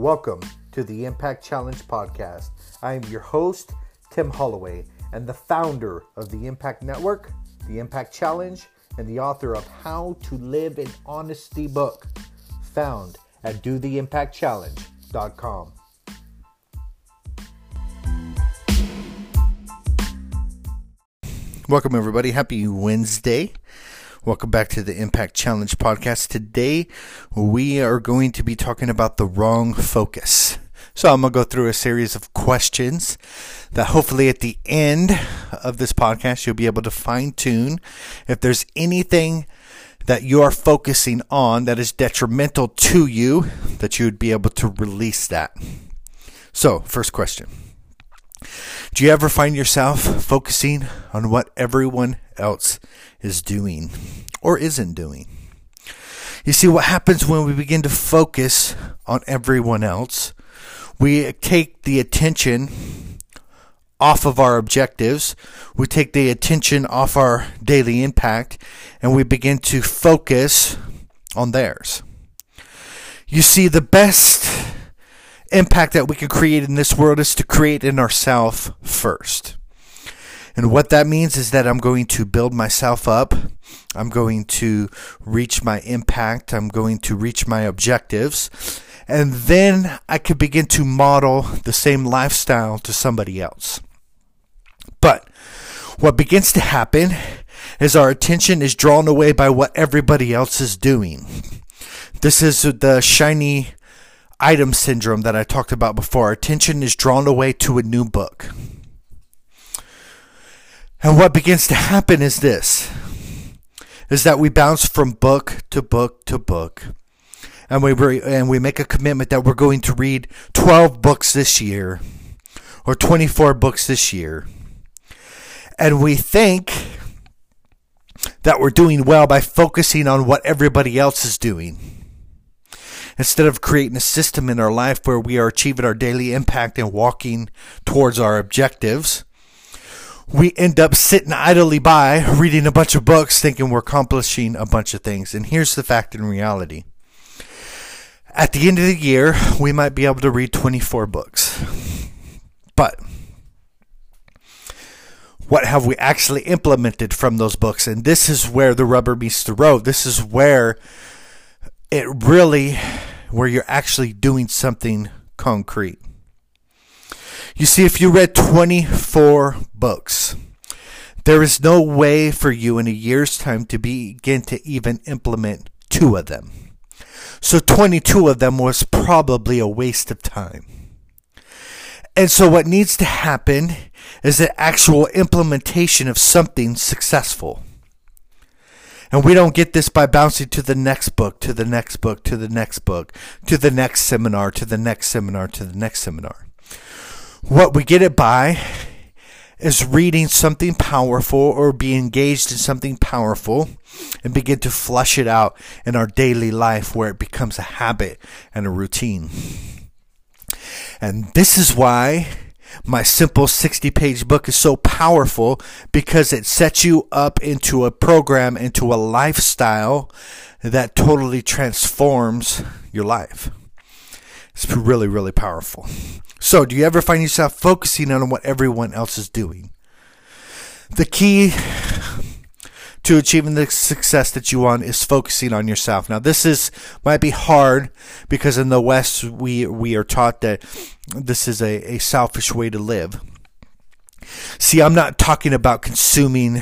Welcome to the Impact Challenge podcast. I am your host, Tim Holloway, and the founder of the Impact Network, the Impact Challenge, and the author of How to Live in Honesty book, found at dotheimpactchallenge.com. Welcome, everybody. Happy Wednesday. Welcome back to the Impact Challenge podcast. Today, we are going to be talking about the wrong focus. So, I'm going to go through a series of questions that hopefully at the end of this podcast, you'll be able to fine tune if there's anything that you are focusing on that is detrimental to you, that you would be able to release that. So, first question Do you ever find yourself focusing on what everyone else is doing or isn't doing. You see, what happens when we begin to focus on everyone else, we take the attention off of our objectives, we take the attention off our daily impact, and we begin to focus on theirs. You see, the best impact that we can create in this world is to create in ourselves first. And what that means is that I'm going to build myself up. I'm going to reach my impact. I'm going to reach my objectives. And then I could begin to model the same lifestyle to somebody else. But what begins to happen is our attention is drawn away by what everybody else is doing. This is the shiny item syndrome that I talked about before. Our attention is drawn away to a new book. And what begins to happen is this is that we bounce from book to book to book. And we re- and we make a commitment that we're going to read 12 books this year or 24 books this year. And we think that we're doing well by focusing on what everybody else is doing. Instead of creating a system in our life where we are achieving our daily impact and walking towards our objectives, we end up sitting idly by reading a bunch of books thinking we're accomplishing a bunch of things. And here's the fact in reality at the end of the year, we might be able to read 24 books. But what have we actually implemented from those books? And this is where the rubber meets the road. This is where it really, where you're actually doing something concrete. You see, if you read 24 books, there is no way for you in a year's time to begin to even implement two of them. So 22 of them was probably a waste of time. And so what needs to happen is the actual implementation of something successful. And we don't get this by bouncing to the next book, to the next book, to the next book, to the next seminar, to the next seminar, to the next seminar. What we get it by is reading something powerful or be engaged in something powerful and begin to flush it out in our daily life where it becomes a habit and a routine. And this is why my simple 60 page book is so powerful because it sets you up into a program, into a lifestyle that totally transforms your life. It's really, really powerful. So, do you ever find yourself focusing on what everyone else is doing? The key to achieving the success that you want is focusing on yourself. Now, this is might be hard because in the West we we are taught that this is a, a selfish way to live. See, I'm not talking about consuming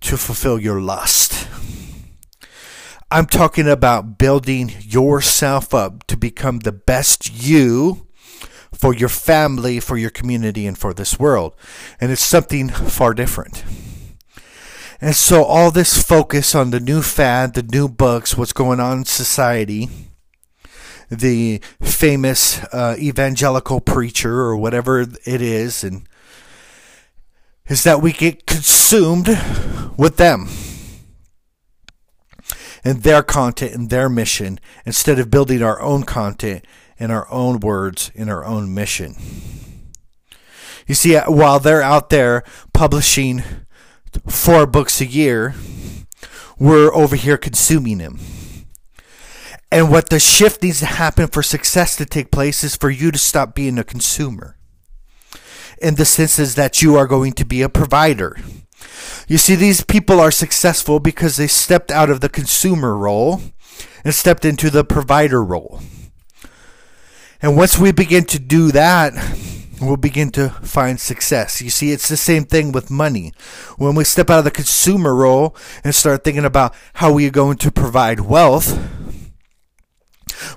to fulfill your lust. I'm talking about building yourself up to become the best you for your family, for your community, and for this world. And it's something far different. And so, all this focus on the new fad, the new books, what's going on in society, the famous uh, evangelical preacher or whatever it is, and is that we get consumed with them and their content and their mission instead of building our own content in our own words, in our own mission. You see, uh, while they're out there publishing four books a year, we're over here consuming them. And what the shift needs to happen for success to take place is for you to stop being a consumer. In the sense is that you are going to be a provider. You see, these people are successful because they stepped out of the consumer role and stepped into the provider role. And once we begin to do that, we'll begin to find success. You see, it's the same thing with money. When we step out of the consumer role and start thinking about how we are going to provide wealth,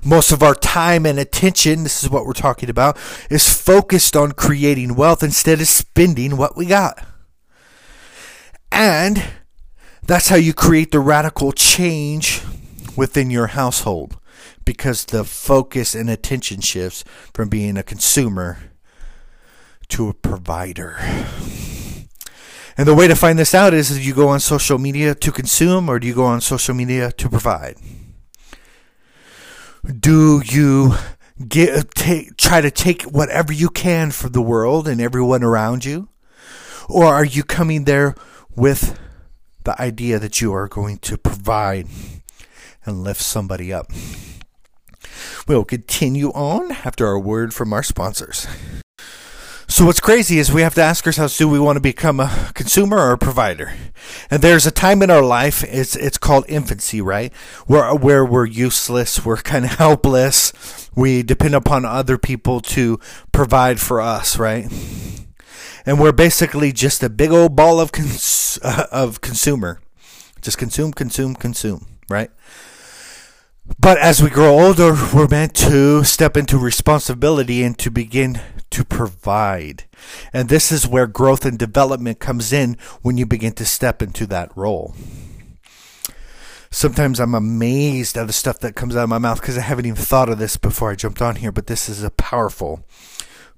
most of our time and attention, this is what we're talking about, is focused on creating wealth instead of spending what we got. And that's how you create the radical change within your household because the focus and attention shifts from being a consumer to a provider. And the way to find this out is, do you go on social media to consume or do you go on social media to provide? Do you get take, try to take whatever you can from the world and everyone around you? Or are you coming there with the idea that you are going to provide and lift somebody up? We'll continue on after our word from our sponsors. So what's crazy is we have to ask ourselves: Do we want to become a consumer or a provider? And there's a time in our life it's it's called infancy, right? Where where we're useless, we're kind of helpless. We depend upon other people to provide for us, right? And we're basically just a big old ball of cons- uh, of consumer, just consume, consume, consume, right? But as we grow older, we're meant to step into responsibility and to begin to provide. And this is where growth and development comes in when you begin to step into that role. Sometimes I'm amazed at the stuff that comes out of my mouth because I haven't even thought of this before I jumped on here, but this is a powerful,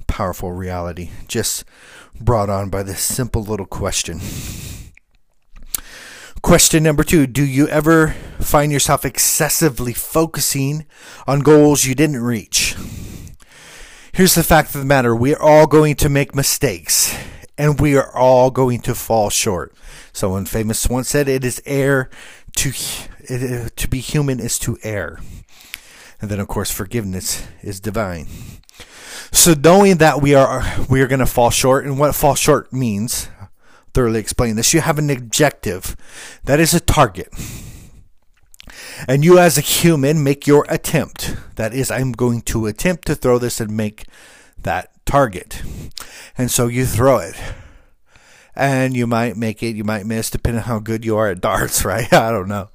powerful reality just brought on by this simple little question. Question number two Do you ever find yourself excessively focusing on goals you didn't reach? Here's the fact of the matter we are all going to make mistakes and we are all going to fall short. Someone famous once said, It is air to, to be human is to err. And then, of course, forgiveness is divine. So knowing that we are we are going to fall short, and what fall short means, thoroughly explain this. You have an objective, that is a target. And you, as a human, make your attempt. That is, I'm going to attempt to throw this and make that target. And so you throw it. And you might make it, you might miss, depending on how good you are at darts, right? I don't know.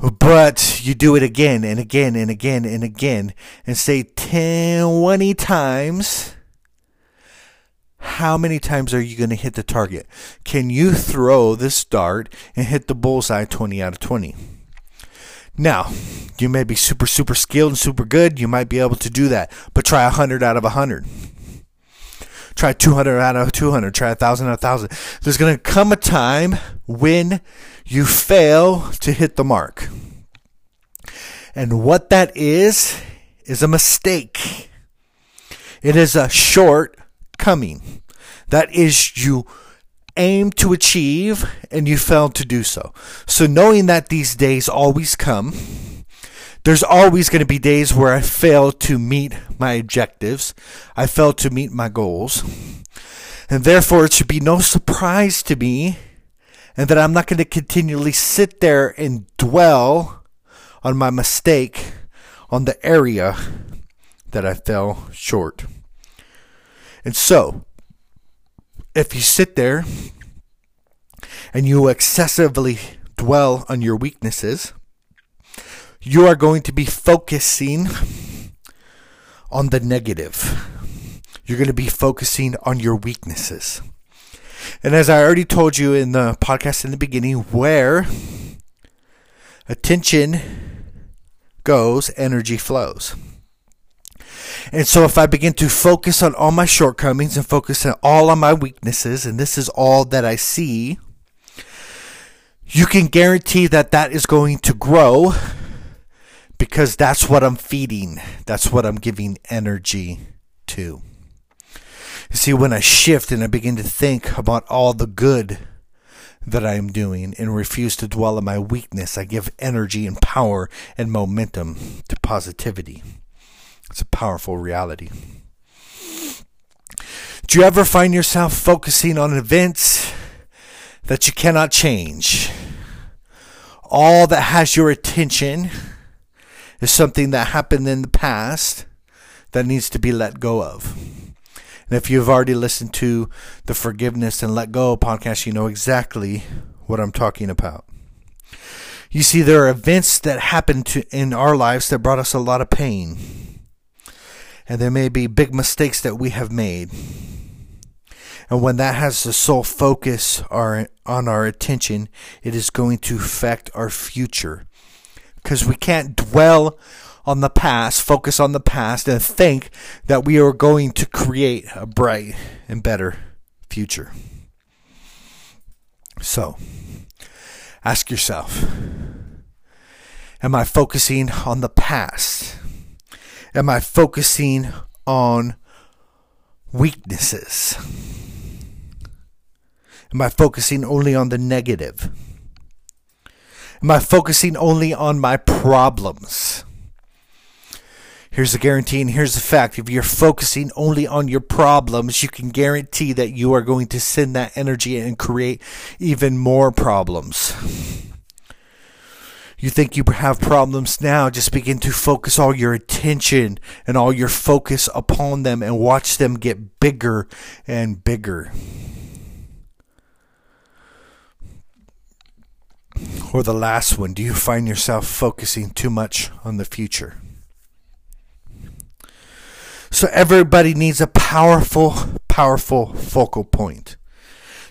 But you do it again and again and again and again and say 10, 20 times how many times are you going to hit the target? Can you throw this dart and hit the bullseye 20 out of 20? Now, you may be super, super skilled and super good. You might be able to do that, but try 100 out of 100. Try 200 out of 200. Try 1,000 out of 1,000. There's going to come a time when you fail to hit the mark. And what that is, is a mistake. It is a shortcoming. That is, you aim to achieve and you fail to do so. So, knowing that these days always come, there's always going to be days where I fail to meet my objectives, I fail to meet my goals, and therefore it should be no surprise to me, and that I'm not going to continually sit there and dwell on my mistake, on the area that I fell short. And so, if you sit there and you excessively dwell on your weaknesses, you are going to be focusing on the negative. You're going to be focusing on your weaknesses. And as I already told you in the podcast in the beginning, where attention goes, energy flows. And so if I begin to focus on all my shortcomings and focus on all on my weaknesses, and this is all that I see, you can guarantee that that is going to grow because that's what I'm feeding. That's what I'm giving energy to. You see, when I shift and I begin to think about all the good that I am doing and refuse to dwell on my weakness. I give energy and power and momentum to positivity. It's a powerful reality. Do you ever find yourself focusing on events that you cannot change? All that has your attention is something that happened in the past that needs to be let go of. And if you've already listened to the Forgiveness and Let Go podcast, you know exactly what I'm talking about. You see, there are events that happen to, in our lives that brought us a lot of pain. And there may be big mistakes that we have made. And when that has the sole focus our, on our attention, it is going to affect our future. Because we can't dwell on the past, focus on the past, and think that we are going to create a bright and better future. So, ask yourself Am I focusing on the past? Am I focusing on weaknesses? Am I focusing only on the negative? Am I focusing only on my problems? Here's the guarantee and here's the fact. If you're focusing only on your problems, you can guarantee that you are going to send that energy and create even more problems. You think you have problems now, just begin to focus all your attention and all your focus upon them and watch them get bigger and bigger. Or the last one, do you find yourself focusing too much on the future? So everybody needs a powerful, powerful focal point.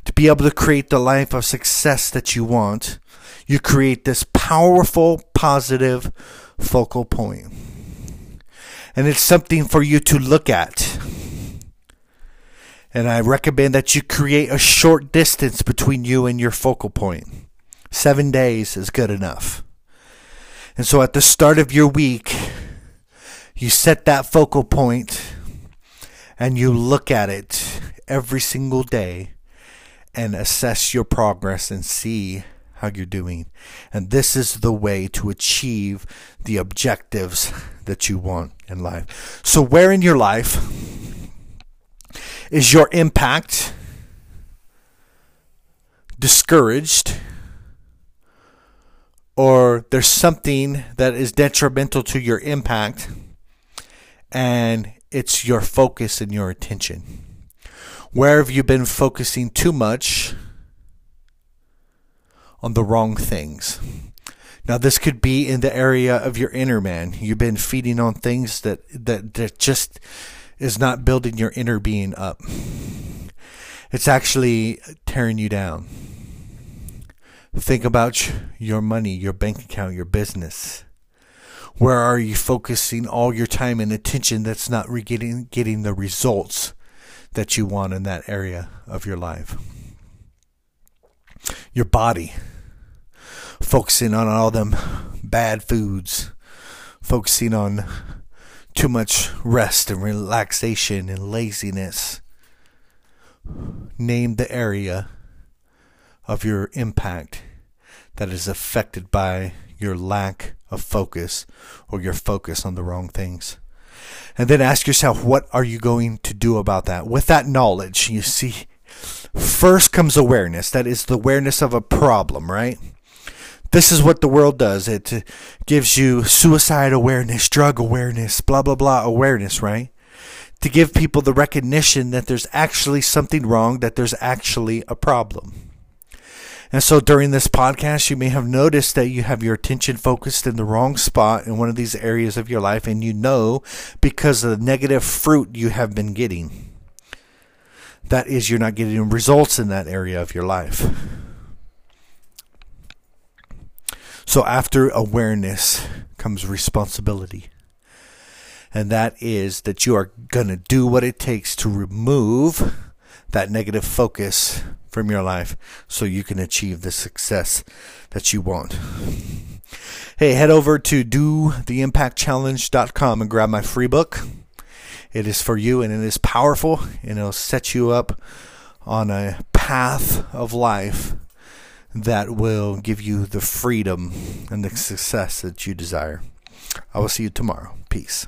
To be able to create the life of success that you want, you create this powerful, positive focal point. And it's something for you to look at. And I recommend that you create a short distance between you and your focal point. Seven days is good enough. And so at the start of your week, you set that focal point and you look at it every single day and assess your progress and see how you're doing. And this is the way to achieve the objectives that you want in life. So, where in your life is your impact discouraged? Or there's something that is detrimental to your impact and it's your focus and your attention. Where have you been focusing too much on the wrong things? Now, this could be in the area of your inner man. You've been feeding on things that, that, that just is not building your inner being up. It's actually tearing you down. Think about your money, your bank account, your business. Where are you focusing all your time and attention that's not re- getting, getting the results that you want in that area of your life? Your body. Focusing on all them bad foods. Focusing on too much rest and relaxation and laziness. Name the area of your impact that is affected by your lack of focus or your focus on the wrong things. And then ask yourself, what are you going to do about that? With that knowledge, you see, first comes awareness. That is the awareness of a problem, right? This is what the world does. It uh, gives you suicide awareness, drug awareness, blah, blah, blah awareness, right? To give people the recognition that there's actually something wrong, that there's actually a problem. And so during this podcast, you may have noticed that you have your attention focused in the wrong spot in one of these areas of your life, and you know because of the negative fruit you have been getting. That is, you're not getting results in that area of your life. So after awareness comes responsibility. And that is that you are going to do what it takes to remove that negative focus from your life so you can achieve the success that you want. Hey, head over to dotheimpactchallenge.com and grab my free book. It is for you and it is powerful and it'll set you up on a path of life that will give you the freedom and the success that you desire. I will see you tomorrow. Peace.